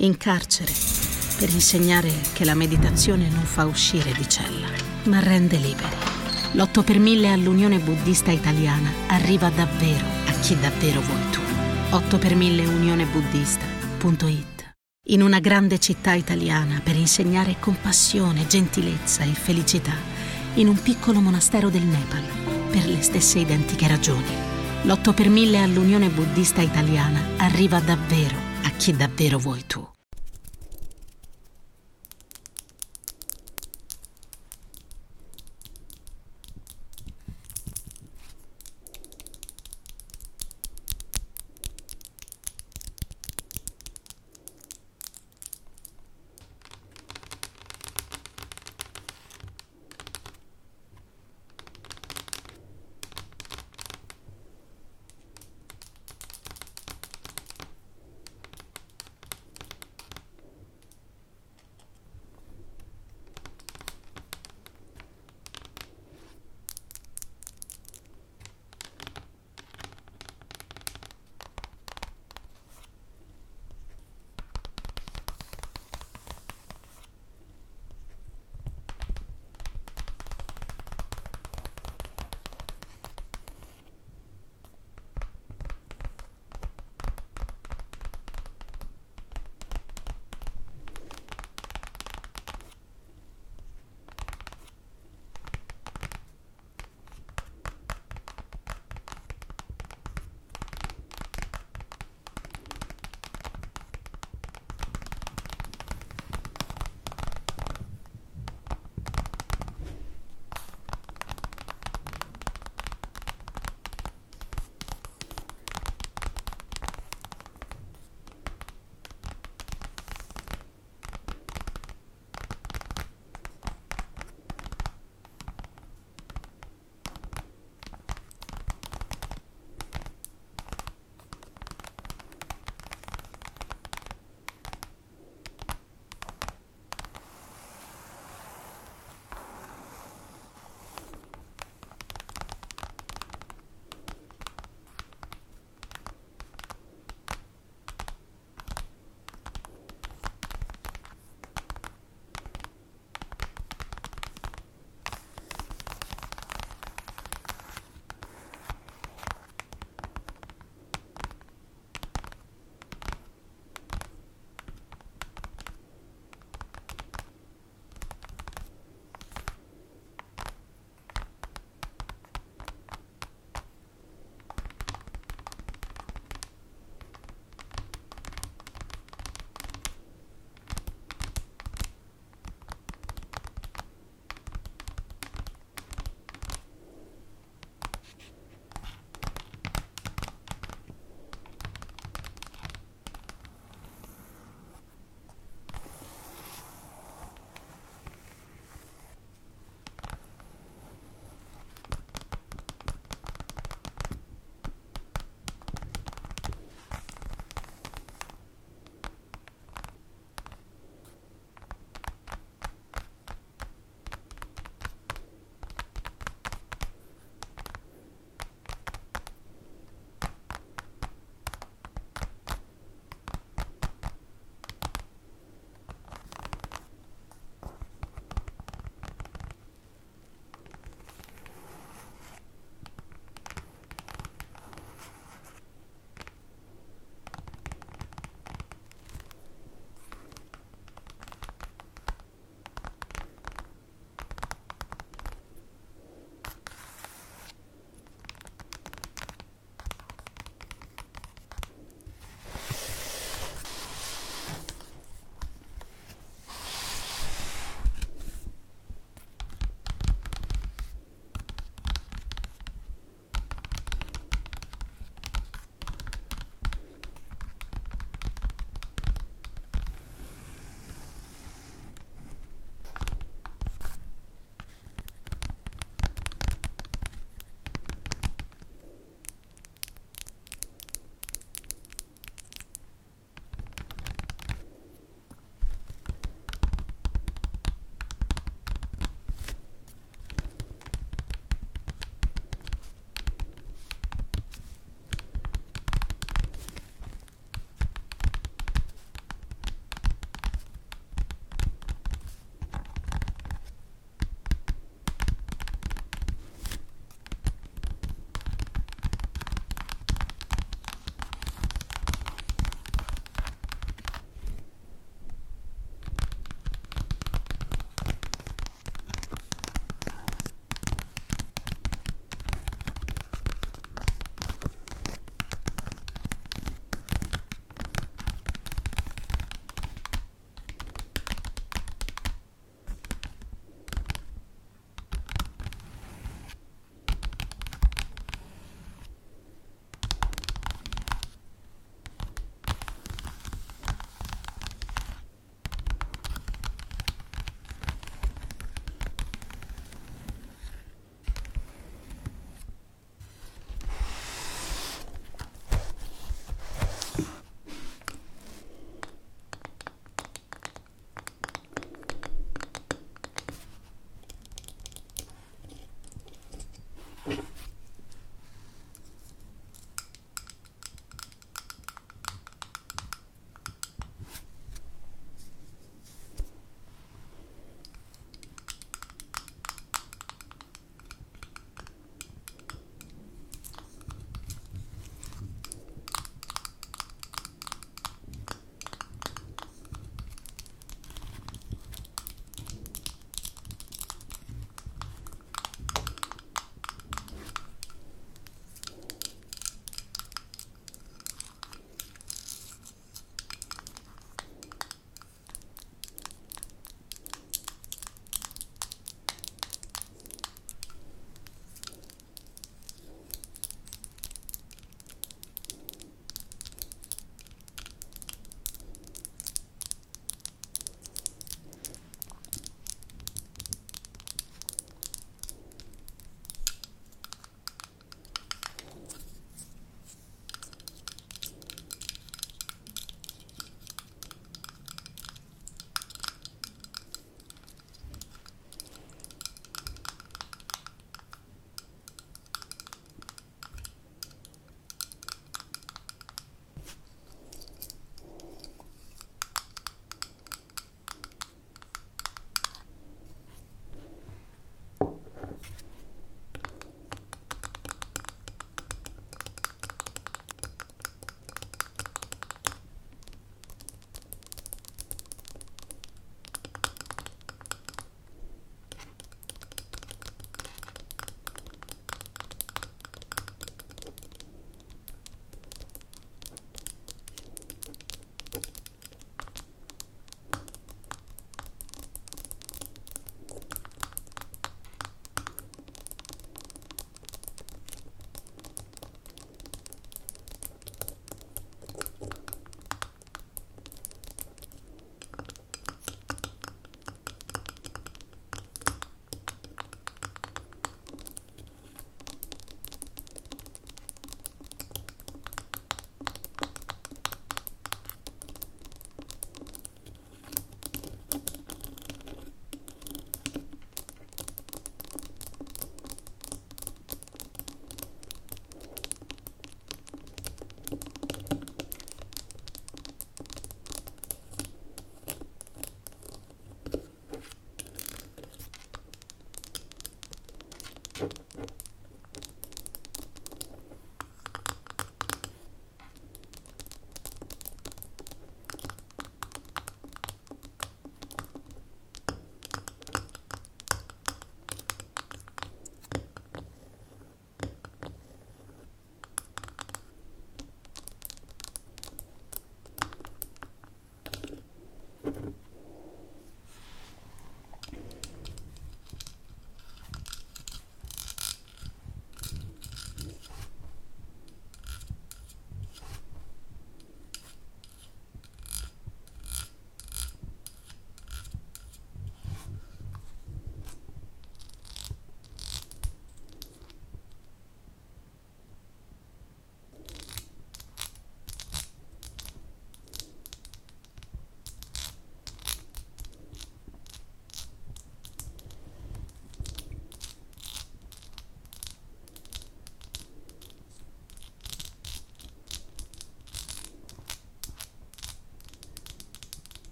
in carcere, per insegnare che la meditazione non fa uscire di cella, ma rende liberi. L'8 per 1000 all'Unione Buddista Italiana arriva davvero a chi davvero vuoi tu. 8 per 1000 unionebuddista.it In una grande città italiana per insegnare compassione, gentilezza e felicità, in un piccolo monastero del Nepal, per le stesse identiche ragioni. L'8 per 1000 all'Unione Buddista Italiana arriva davvero a chi davvero vuoi tu.